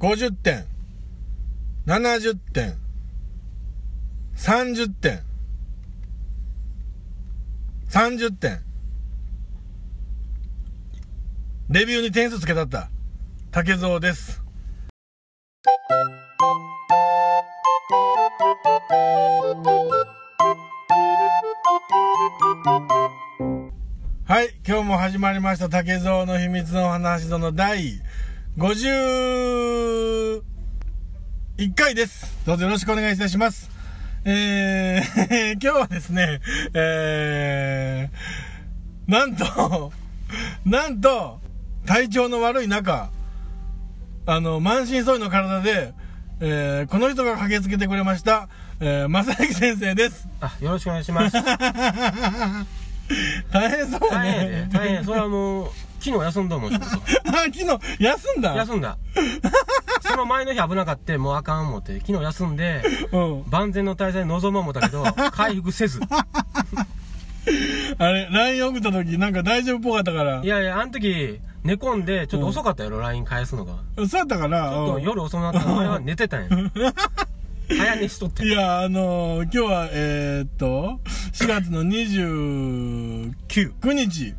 50点、70点、30点、30点。レビューに点数つけたった、竹蔵です。はい、今日も始まりました竹蔵の秘密のお話の第51回です。どうぞよろしくお願いいたします。えー、今日はですね、えー、なんと、なんと、体調の悪い中、あの、満身創痍の体で、えー、この人が駆けつけてくれました、えー、正幸先生です。あ、よろしくお願いします。大変そうや大変大変。それはもう、昨日休んだもん、仕昨日、休んだ？休んだ。その前の日危なかって、もうあかん思って、昨日休んで、うん。万全の体制で臨もう思ったけど、回復せず。あれ、LINE 送った時なんか大丈夫っぽかったからい。やいや、あの時、寝込んで、ちょっと遅かったやろ、LINE 返すのが。そうやったかな？ちょっとうん夜遅くなったら、俺は寝てたんや。早寝しとってい。や、あのー今日は、えーっと、4月の29日、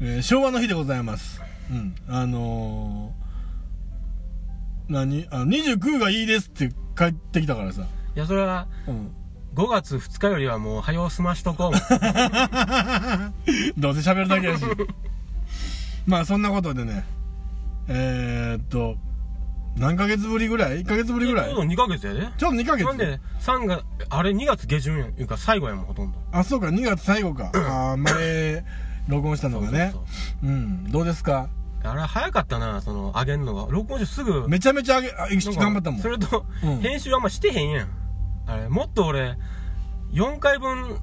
えー昭和の日でございます。うん。あのー何？あ、29がいいですって帰ってきたからさ。いや、それは、うん。5月2日よりはもう、早う済ましとこう。どうせ喋るだけやし。まあ、そんなことでね、えーっと、何ヶ月ぶりぐらい ?1 ヶ月ぶりぐらい？ちょうど2ヶ月やで。ちょうど2ヶ月なんで、3月、あれ2月下旬やん。いうか最後やもん、ほとんど。あ、そうか、2月最後か。あー前、録音したのがねそうそううん。どうですか？あれ早かったな、その、上げんのが。録音してすぐ。めちゃめちゃあげ、あ頑張ったもん。それと、うん編集あんましてへんやん。あれ、もっと俺、4回分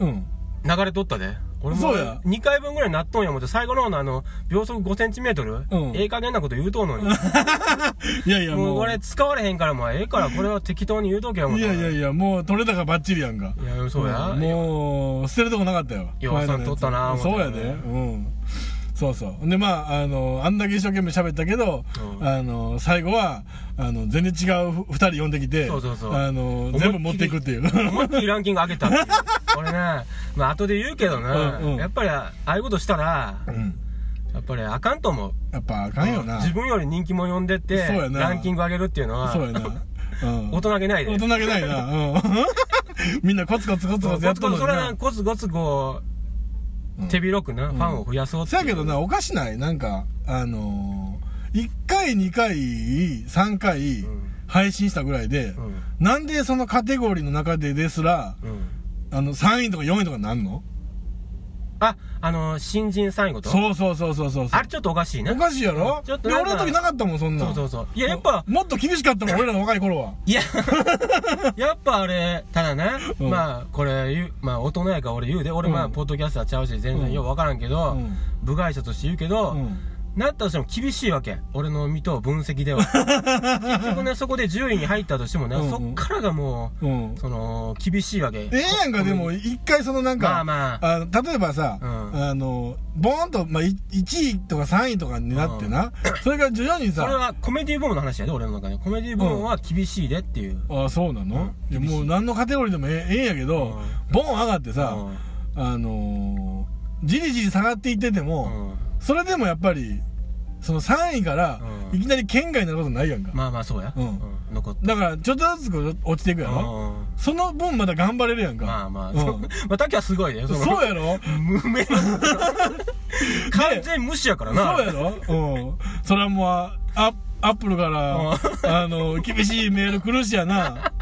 うん。流れとったで。俺もそうや2回分ぐらいなっとんや思って、最後の方のあの、秒速5センチメートル、うんええ加減なこと言うとんのに。いやいや、もう。もう俺使われへんから、もうええから、これは適当に言うとけよ、思っいて。やいやいや、もう取れたかバッチリやんか。いや、そうや。んもう、捨てるとこなかったよ。ようさん取ったな思ってそうやで。うん。そうそう。で、まあ、あの、あんだけ一生懸命喋ったけど、うんあの、最後は、あの、全然違うふ二人呼んできて、そうそうそうあの、全部持っていくっていう。思いっきりランキング上げたっていう。俺ね、まあ後で言うけどな、うんうんやっぱりああいうことしたら、うん。やっぱりあかんと思う。やっぱあかんよな。自分より人気者呼んでって、そうやなランキング上げるっていうのは、そうやな。うん。大人げないで。大人げないな。うん。みんなコツコツコツコツやっとんのにそれはな。コツコツこう、うん手広くな、ファンを増やそうっていうそやけどな、おかしない？なんか、あのー、1回、2回、3回うん、配信したぐらいで、うん。なんでそのカテゴリーの中でですら、うん。あの、3位とか4位とかなんの？あ、あの、新人最後と？そうそうそうそうそう。あれちょっとおかしいね。おかしいやろ？でちょっと俺の時なかったもん、そんなん。そうそうそう。いや、やっぱ、もっと厳しかったもん、俺らの若い頃は。いや、やっぱあれ、ただね、うんまあ、これ言う、まあ、大人やから俺言うで、俺まあ、うんポッドキャスターちゃうし、全うん然ようわからんけど、うん部外者として言うけど、うん。なったとしても厳しいわけ。俺の見と分析では。結局ね、そこで10位に入ったとしてもね、うんうん。そっからがもうん。う、。その、厳しいわけ。ええやんか、でも、一回そのなんか、まあまあ。あの例えばさ、うん。あの、ボーンと、まあ、い1位とか3位とかになってな、それが徐々にさ、それはコメディ部門の話やで、俺の中で。コメディ部門は厳しいでっていう。ああ、そうなの、うん。いやもう何のカテゴリーでもええええんやけど、ボーン上がってさ、うん。あのー、じりじり下がっていってても、うん。それでもやっぱり、その3位からう、んいきなり県外になることないやんか。まあまあそうや。うん残った。だから、ちょっとずつこう落ちていくやろ、うんその分まだ頑張れるやんか。まあまあ、うんそう まあ、タキはすごいね。のそうやろ無名な。完全無視やからな。そうやろうん。それはもう、アアップルから、あの、厳しいメール来るしやな。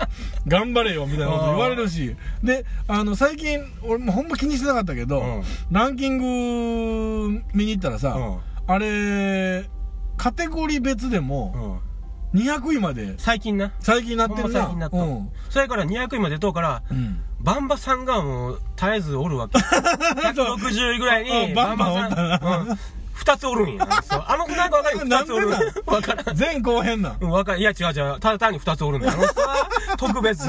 頑張れよ、みたいなこと言われるし。で、あの、最近、俺もほんま気にしてなかったけど、うんランキング見に行ったらさ、うんあれ、カテゴリー別でも、うん。200位まで、最近な。最近なってほるな。最近なった。うん。それから200位まで出とうから、うん。バンバさんがもう絶えずおるわけ。160位ぐらいに、うんバンバさん二つおるんや。そうあの、なんかわかる？二つおる。なんでわからん。前後編なん？うん、わかる。いや、違う違う。ただ単に二つおるんだよ。あの人は、特別。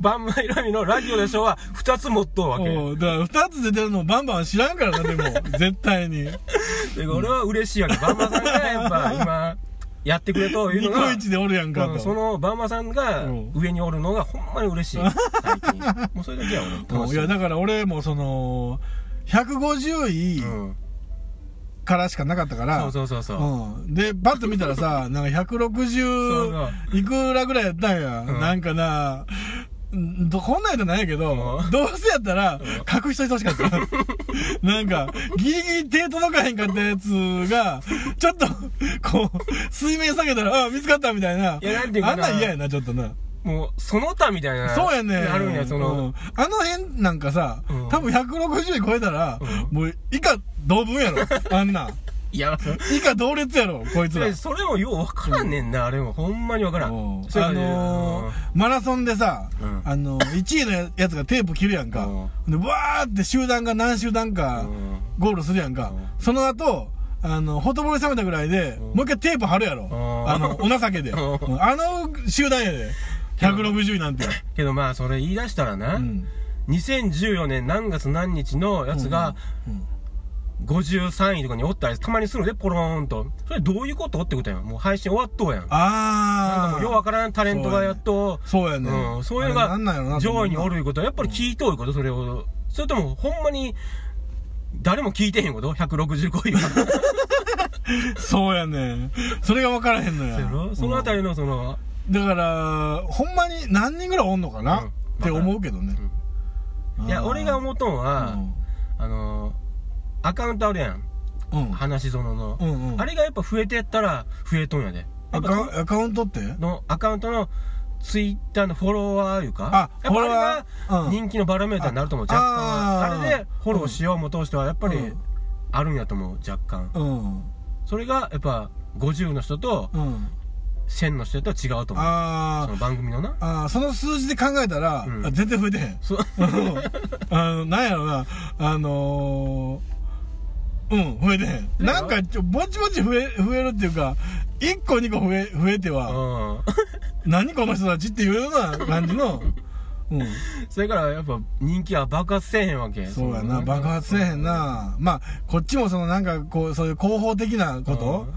バンバイラミのラジオでしょ？は、二つ持っとうわけ。おうだから二つ出てるのバンバン知らんからな、でも。絶対に。で俺は嬉しいわけ。バンバさんがやっぱ今、やってくれというニのがコイチでおるやんかと。うんそのバンマさんがうん上におるのがほんまに嬉しい最近もうそれだけは俺 うん楽しいいや、だから俺もその、150位うんからしかなかったから、そうそうそうそううん。で、パッと見たらさ、なんかそう160いくらぐらいやったんや。うんなんかな、んどこんなんやったらなんやけど、うんどうせやったら、隠しといてほしかった。なんか、ギリギリ手届かへんかったやつが、ちょっと、こう、水面下げたら、あ、見つかったみたいな。いやなんていうかなあんなん嫌やな、ちょっとな。もうその他みたいなそうやねあるんやその、うん。あの辺なんかさ、うん。多分160位超えたら、うん。もう以下同文やろ。あんな。ん。いや以下同列やろ、こいつら。で。それもよう分からんねんな、あれも。ほんまに分からうん。あのーマラソンでさ、うん。あのー、1位のやつがテープ切るやんか。で、わーって集団が何集団かうん。ゴールするやんか。うん。その後、あの、ほとぼり冷めたぐらいで、うん。もう一回テープ貼るやろ。うん。あの、お情けで。あの集団やで。160位なんて。けどまあそれ言い出したらな、うん。2014年何月何日のやつがうん。53位とかにおったりたまにするのでポローンと。それどういうこと？ってことやん。もう配信終わっとうやん。なんかあー。もうようわからんタレントがやっとそうや。ね。うん、そういうのが上位におるいうこと。はやっぱり聞いとういうことそれを。それともほんまに誰も聞いてへんこと？165位は。そうやね。それが分からへんのや。そのあたりのその、だから、ほんまに何人ぐらいおんのかな、うん。って思うけどね。いや俺が思思うとんは、あのアカウントあるやん。うん。うん。話し園の、うんうん。あれがやっぱ増えてやったら増えとんやで。やアカアカウントって？のアカウントのツイッターのフォロワーいうか？あやっぱあれが人気のバロメーターになると思うあ若干。あれでフォローしようも通してはやっぱりうん。あるんやと思う若干。うん。それがやっぱ50の人とうん。1000の人とは違うと思う。あその番組のな。あ、あーその数字で考えたら、うん。あ全然増えてへん。そう。う んあの、なんやろな、あのー、うん、増えてへん。なんか、ちょ、ぼちぼち増え、増えるっていうか、1個2個増え、増えては、うん。何この人たちっていうような感じの、うん。それからやっぱ人気は爆発せえへんわけ。そうやな、爆発せえへんな。まあ、こっちもそのなんか、こう、そういう広報的なこと、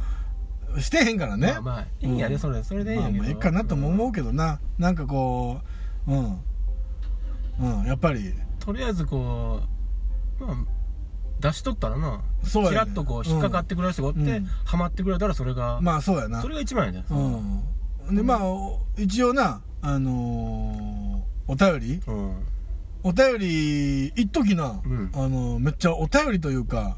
してへんからね。まあまあいいんやで、うん。それそれでいいんやけど、まあまあ、いいかなとも思うけどな。なんかこう、うん。うん、やっぱり、とりあえずこうまあ出しとったらな。そうやねちらっとこう引っかかってくれる人がおって、うん。ハマってくれたらそれが、まあそうやな。そ。れが一番やで、うん。で、まあ、お一応な、あのーお便り。うん。お便り、一時な、うん。あのめっちゃお便りというか、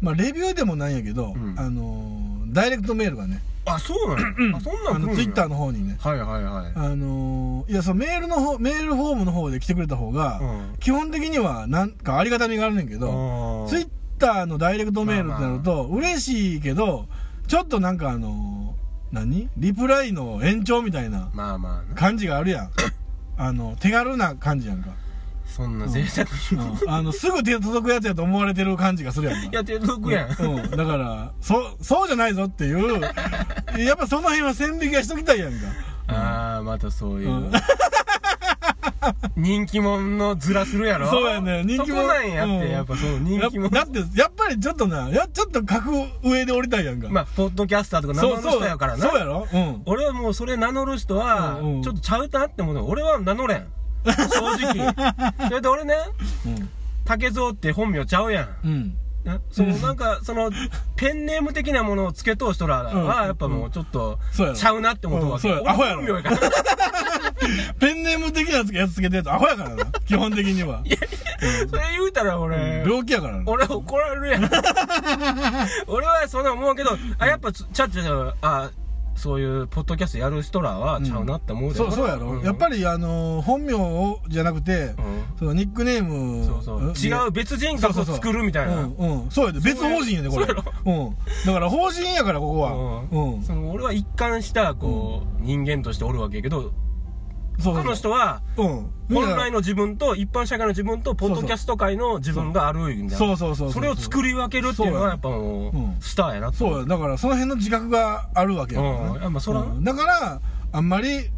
まあ、レビューでもないんやけど、うん。あのダイレクトメールがね、あそうなの、あそんなあの、ツイッターの方にね、はいはいはい。あのいや、そのメールの方、メールフォームの方で来てくれた方が、うん。基本的にはなんかありがたみがあるねんけど、ツイッターのダイレクトメールってなると、嬉しいけど、ちょっとなんかあの何？リプライの延長みたいなまあまあな感じがあるやん。あの、手軽な感じやんか。そんな贅沢に、うん。あの、すぐ手届くやつやと思われてる感じがするやんか。やってるとくやん、うん、うんだから、そ、そうじゃないぞっていう、やっぱその辺は線引きはしときたいやんか。ああまたそういう、うん。人気者のずらするやろ？そうやね。人気者。そこなんやって、うん。やっぱそう人や気者。だって、やっぱりちょっとな、や、ちょっと格上で降りたいやんか。まあポッドキャスターとか名乗る人やからな。そうやろ？うん。俺はもうそれ名乗る人はちょっとちゃうなって思うの。俺は名乗れん正直 それで俺ねうん。竹蔵って本名ちゃうやんうん。なそのなんかそのペンネーム的なものをつけとう人らうんはやっぱもうちょっとちゃうなって思うわけうんそうやアホやろ ペンネーム的なやつつけてるとアホやからな。基本的には。それ言うたら俺病気やからな。俺怒られるやん 俺はそんな思うけどあやっぱちちゃっちゃあそういうポッドキャストやる人らはちゃうなって思うでそう、そうやろ、やっぱり、あの、本名を、じゃなくて、うんそのニックネーム。そうそう違う別人格を作るみたいなうん、うん。そうやで、別法人やで、これ。うん。だから、法人やから、ここは。うん。その俺は一貫したこう、人間としておるわけやけどそう他の人はうん。本来の自分と一般社会の自分とポッドキャスト界の自分があるんだそうそうそうそうそれを作り分けるっていうのはやっぱもう、うん。スターやなと。そうや、だから、その辺の自覚があるわけやからうん。まあそらうん。だから、あんまり、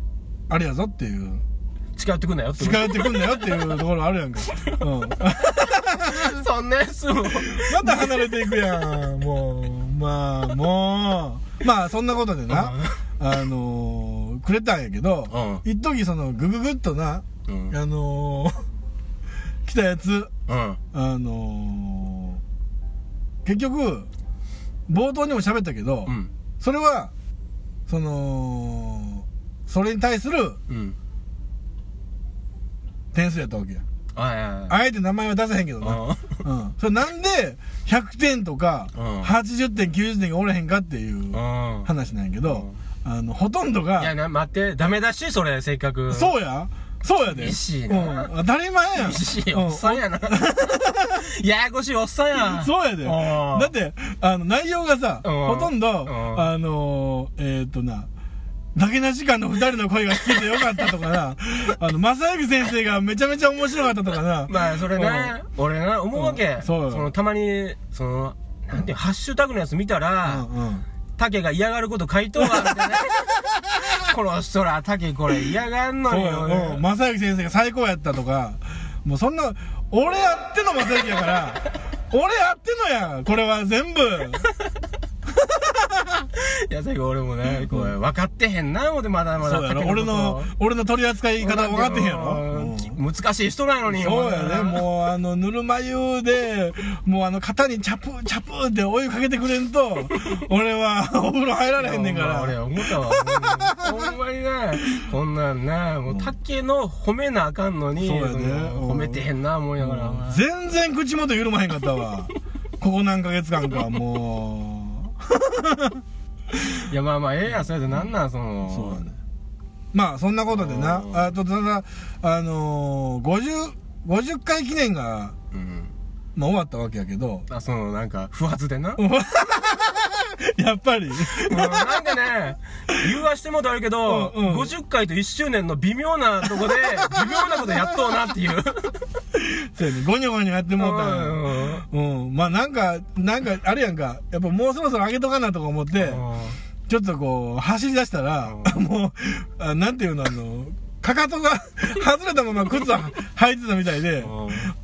あれやぞっていう。近寄ってくんなよって。近寄ってくんだよっていうところあるやんか。うん。そんなやつも。また離れていくやん。もう、まあ、もう。まあ、そんなことでな、あのーくれたんやけど、一時その、ぐぐぐっとな、うん。あのー 来たやつ、うん。あのー結局、冒頭にも喋ったけど、うん。それは、その、それに対するうん。点数やったわけや。はいはいはい。あえて名前は出せへんけどな。うん。それなんで100点とかうん。80点、90点がおれへんかっていううん。話なんやけど、あの、ほとんどが、いやな待ってダメだしそれせっかく。そうや。そうやで。厳しいな。うん。当たり前やん。厳しいおっさんやな。ややこしいおっさんやそうやで。うん。だって、あの、内容がさ、うん。ほとんど、うん。あのー、えーっとな、だけな時間の二人の声が聞けてよかったとかな、あの、正幸先生がめちゃめちゃ面白かったとかな。まあそれな俺な思うわけ。うん。そうよ。のたまにそのなんていうハッシュタグのやつ見たうらんうん。竹が嫌がること書いとうわみたいなこの人ら竹これ嫌がんのそうよよ。うん。正幸先生が最高やったとか、もうそんな、俺やっての正幸やから、俺やってのや、これは全部。いや、最後俺もね、こう、分かってへんな、思ってまだまだ。そうやろ。竹俺のこ、俺の取り扱いと方分かってへんやろ。うんうん難しい人なのに。そうやね。もう、あの、ぬるま湯で、もうあの、肩にチャプー、チャプーってお湯かけてくれんと、俺はお風呂入られへんねんか俺ら。思ったわ。ほんまにな、こんなんな、もう竹の褒めなあかんのに、そうやね褒めてへんな、思いながら。全然口元緩まへんかったわ。ここ何ヶ月間か、もいや、まあまあ、ええやん、それでなんなん、その。う。そうやね。まあ、そんなことでなう、んあと、ただ、あのー、50、50回記念が、うん。まあ終わったわけやけど、あ、その、なんか、不発でな。やっぱり、うんなんかね、言わしてもとあるけど、うんうん。50回と1周年の微妙なとこで、微妙なことやっとうなっていう。そうやね、ゴニョゴニョやってもうたんやうん。まあなんか、なんか、あれやんか、やっぱもうそろそろ上げとかなとか思って、ちょっとこう、走り出したら、もう、あなんていうの、あの、かかとが 外れたまま靴は履いてたみたいで、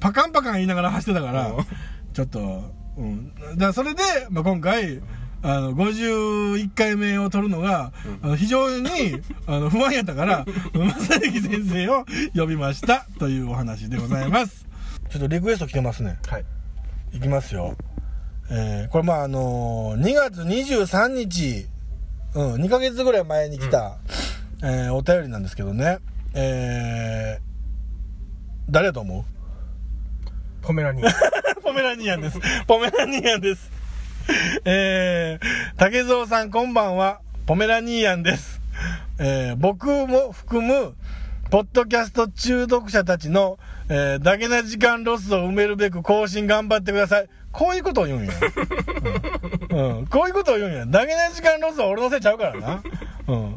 パカンパカン言いながら走ってたからうん、ちょっと、うん。だそれで、まあ、今回、あの、51回目を取るのが、あの非常に、あの、不安やったから、正幸先生を呼びました、というお話でございます。ちょっとリクエスト来てますね。はい。いきますよ。えー、これまああのー2月23日、うん、2ヶ月ぐらい前に来た、えーお便りなんですけどね。えー、誰だと思う？ポメラニ。ポメラニアンです。ポメラニアンです。えー、竹蔵さんこんばんは。ポメラニアンです。えー、僕も含む、ポッドキャスト中毒者たちの、えー、だけな時間ロスを埋めるべく更新頑張ってください。こういうことを言うんや。うん。うんこういうことを言うんや。だけな時間ロスは俺のせいちゃうからな。うん。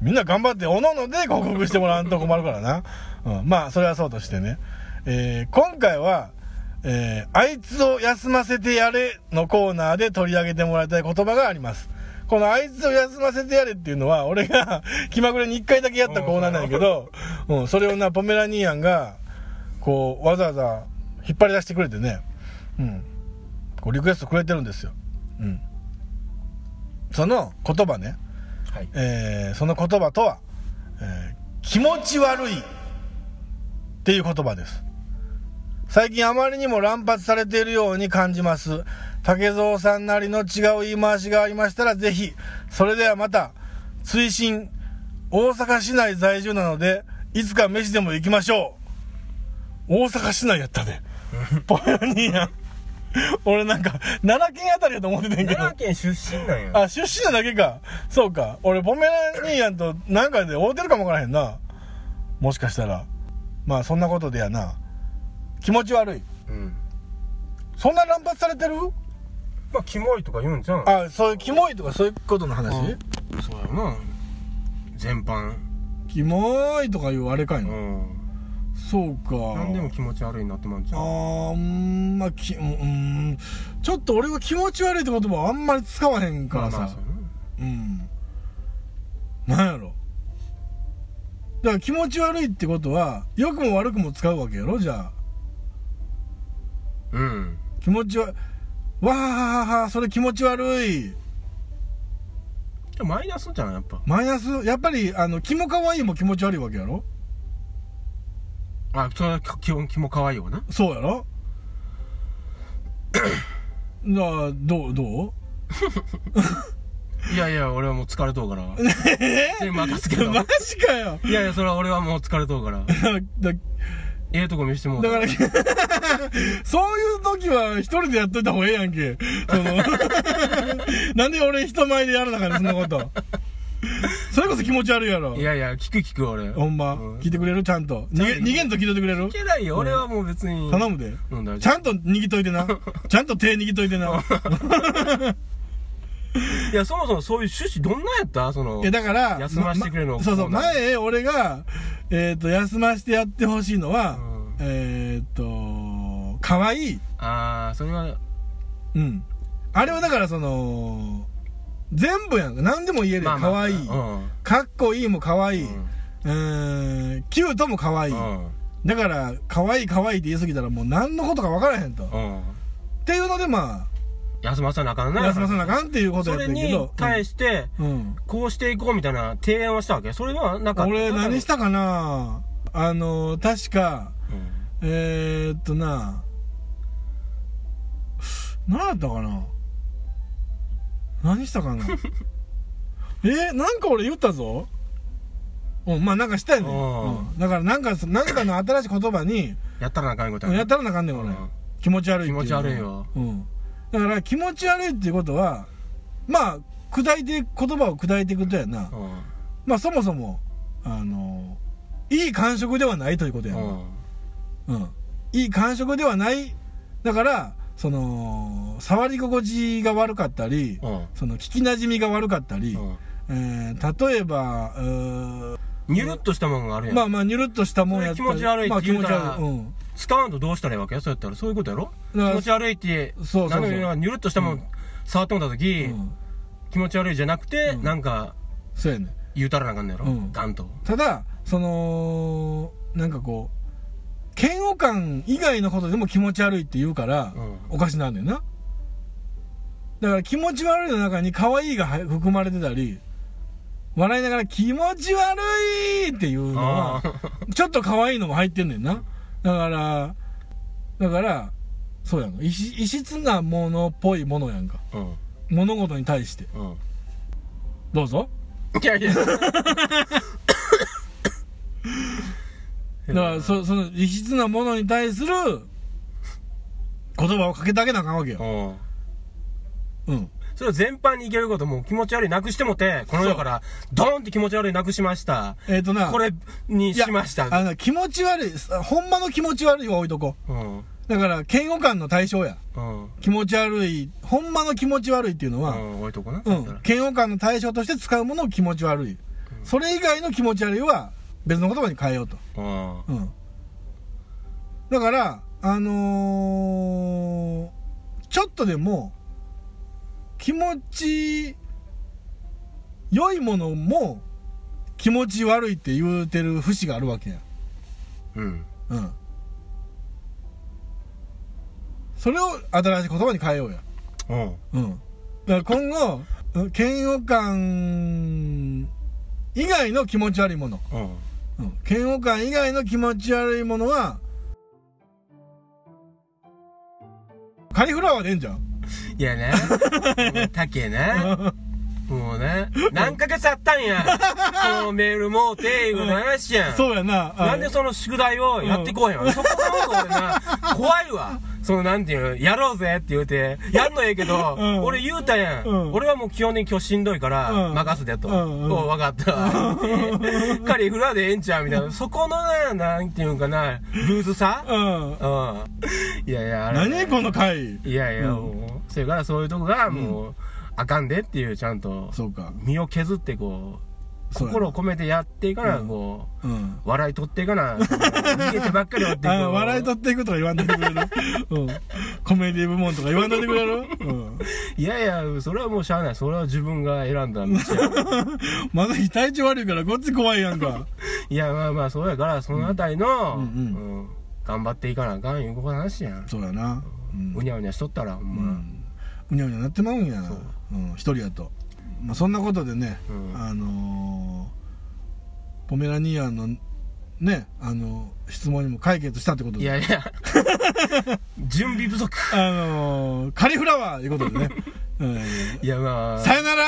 みんな頑張って、おのので報告してもらわんと困るからな。うん。まあ、それはそうとしてね。えー、今回は、えー、あいつを休ませてやれのコーナーで取り上げてもらいたい言葉があります。このあいつを休ませてやれっていうのは、俺が気まぐれに一回だけやったコーナーなんやけど、うん、それをな、ポメラニーアンが、こう、わざわざ引っ張り出してくれてね、うん、こうリクエストくれてるんですよ。うん。その言葉ね、はい。えーその言葉とは、えー気持ち悪いっていう言葉です。最近あまりにも乱発されているように感じます。竹蔵さんなりの違う言い回しがありましたらぜひ、それではまた、追伸、大阪市内在住なので、いつか飯でも行きましょう。大阪市内やったで。ポヨニーやん。俺なんか、奈良県あたりやと思ってたんやけど奈。良県出身なんや。あ、出身なだけか。そうか。俺、ポメラニーヤンとなんかで会うてるかもわからへんな。もしかしたら。まあ、そんなことでやな。気持ち悪い。うん。そんな乱発されてる？まあ、キモいとか言うんじゃん？あ、そういう、キモいとかそういうことの話？うんそうやな。全般。キモいとかいうあれかいうな。ん。そうか。何でも気持ち悪いなってまんじゃん。あー、うーん、まあ、き、うーん、ちょっと俺は気持ち悪いって言葉はあんまり使わへんからさ。まあまあそうやなうん。なんやろ。だから気持ち悪いってことは、良くも悪くも使うわけやろじゃあ。う気持ちはわはははそれ気持ち悪い。マイナスじゃんやっぱ。マイナス？やっぱりあの気も可愛いも気持ち悪いわけやろ？あそれは基本気も可愛いわな。そうやろ？だからどうどう？いやいや俺はもう疲れとうから。全部任すけどマジかよ。いやいやそれは俺はもう疲れとうから。だ ええとこ見せてもうだから そういう時は一人でやっといた方がええやんけ。その なんで俺人前でやらなあかんねんそんなこと。それこそ気持ち悪いやろ。いやいや聞く聞く俺。ほんま、うん。聞いてくれる？ちゃんと。逃げ逃げんと聞いといてくれる？いけないよ。俺はもう別に。頼むで。うんだちゃんと握っといてな。ちゃんと手握っといてな いやそもそもそういう趣旨どんなんやった？そのいやだから休ませてくれるのまそうそう前俺がえっ、と休ませてやってほしいのは、うん。えっ、と可愛い。ああそれは。うん。あれはだからその全部やんか。何でも言えるやん、まあまあ可愛い。うん。かっこいいも可愛い、うん。うーんキュートも可愛い、うん。だから可愛い可愛いって言い過ぎたらもう何のことか分からへんと、っうん。ていうのでま休ませなあかんあな。休ませなあかんっていうことやそれにったけど。対してうん、こうしていこうみたいな提案をしたわけ。それはなんか俺何したかな。あの確かうん。えー、っとな。何やったかな。何したかな。えー、なんか俺言ったぞ。うんまあなんかしたよね、うん。うん。だからなんかなんかの新しい言葉にやったらなあかんことやったらなあかんねん俺、うん。気持ち悪い気持ち悪いよ。うんだから気持ち悪いっていうことはまあ砕いて言葉を砕いていくとやな、うん。まあそもそもあのいい感触ではないということやな、うん。うん、いい感触ではない。だからその触り心地が悪かったり、うん。その聞きなじみが悪かったり、うん。えー例えばニュルっとしたものがあるやん。まあまあニュルっとしたもんやったらそれ気持ち悪いってまあ気持ち言うたら悪い、うん、使わんとどうしたらいいわけ？そうやったらそういうことやろ？気持ち悪いってそうそうそう。なニュルっとしたもん触ってもた時うん。気持ち悪いじゃなくてうん。なんかそうやね言うたらなあかんのやろ？うん。ガンと。ただそのなんかこう嫌悪感以外のことでも気持ち悪いって言うから、うん。おかしなんだよな。だから気持ち悪いの中に可愛いがは含まれてたり笑いながら気持ち悪いっていうのはちょっと可愛いのも入ってんねんなだからだからそうやの異質異質なものっぽいものやんか。うん。物事に対して。うん。どうぞ。いやいや。だからそその異質なものに対する言葉をかけてあげなあかんわけよ。うん。うんそれを全般にいけることも気持ち悪いなくしてもてこの世からドーンって気持ち悪いなくしました。えっ、となこれにしました。あの気持ち悪いほんまの気持ち悪いは置いとこう。ん。うだから嫌悪感の対象や。うん。気持ち悪いほんまの気持ち悪いっていうのは、うん置いとこな。うん。嫌悪感の対象として使うものを気持ち悪い、それ以外の気持ち悪いは別の言葉に変えようと、うん。うん、だからあのーちょっとでも気持ち良いものも気持ち悪いって言うてる節があるわけやうん。うん。それを新しい言葉に変えようや。うん。うん。だから今後うん嫌悪感以外の気持ち悪いもの、うん。うん、嫌悪感以外の気持ち悪いものはカリフラワーでええんじゃんいやね。えね。もうね。何ヶ月あったんや。このメールもうていう話やん。そうやな。あ。なんでその宿題をやってこうへんわ、そこが俺な、怖いわ。そのなんていうの、やろうぜって言うて、やんのええけど、うん。俺言うたやん,、うん。俺はもう基本的に今日しんどいから、うん。任すでと。おう分かった。カリフラでええんちゃうみたいな。そこのな、なんていうんかな、ルーズさ？うん。うん。いやいや、あれ、何この回？いやいや、うん。もう、それからそういうとこが、もう、あかんでっていう、ちゃんと、そうか。身を削ってこう、心を込めてやっていかな、うん。こう、うん。笑い取っていかな、逃げてばっかりおってこう。あ笑い取っていくとか言わんといてくれる？うん。コメディ部門とか言わんといてくれる？うん。いやいや、それはもうしゃあない。それは自分が選んだ道や。まだ体調悪いからこっち怖いやんか。いや、まあまあ、そうやから、そのあたりの、うん。うんうん。頑張っていかなあかんいう話やん。そうやな。うん。うにゃうにゃしとったらほんま、うにゃうにゃなってまうんやう。うん、一人やと、まあ、そんなことでね、うん。あのーポメラニアンのねあの質問にも解決したってことで。いやいや。準備不足。あのーカリフラワーいうことでね、うん。いやまあ。さよなら。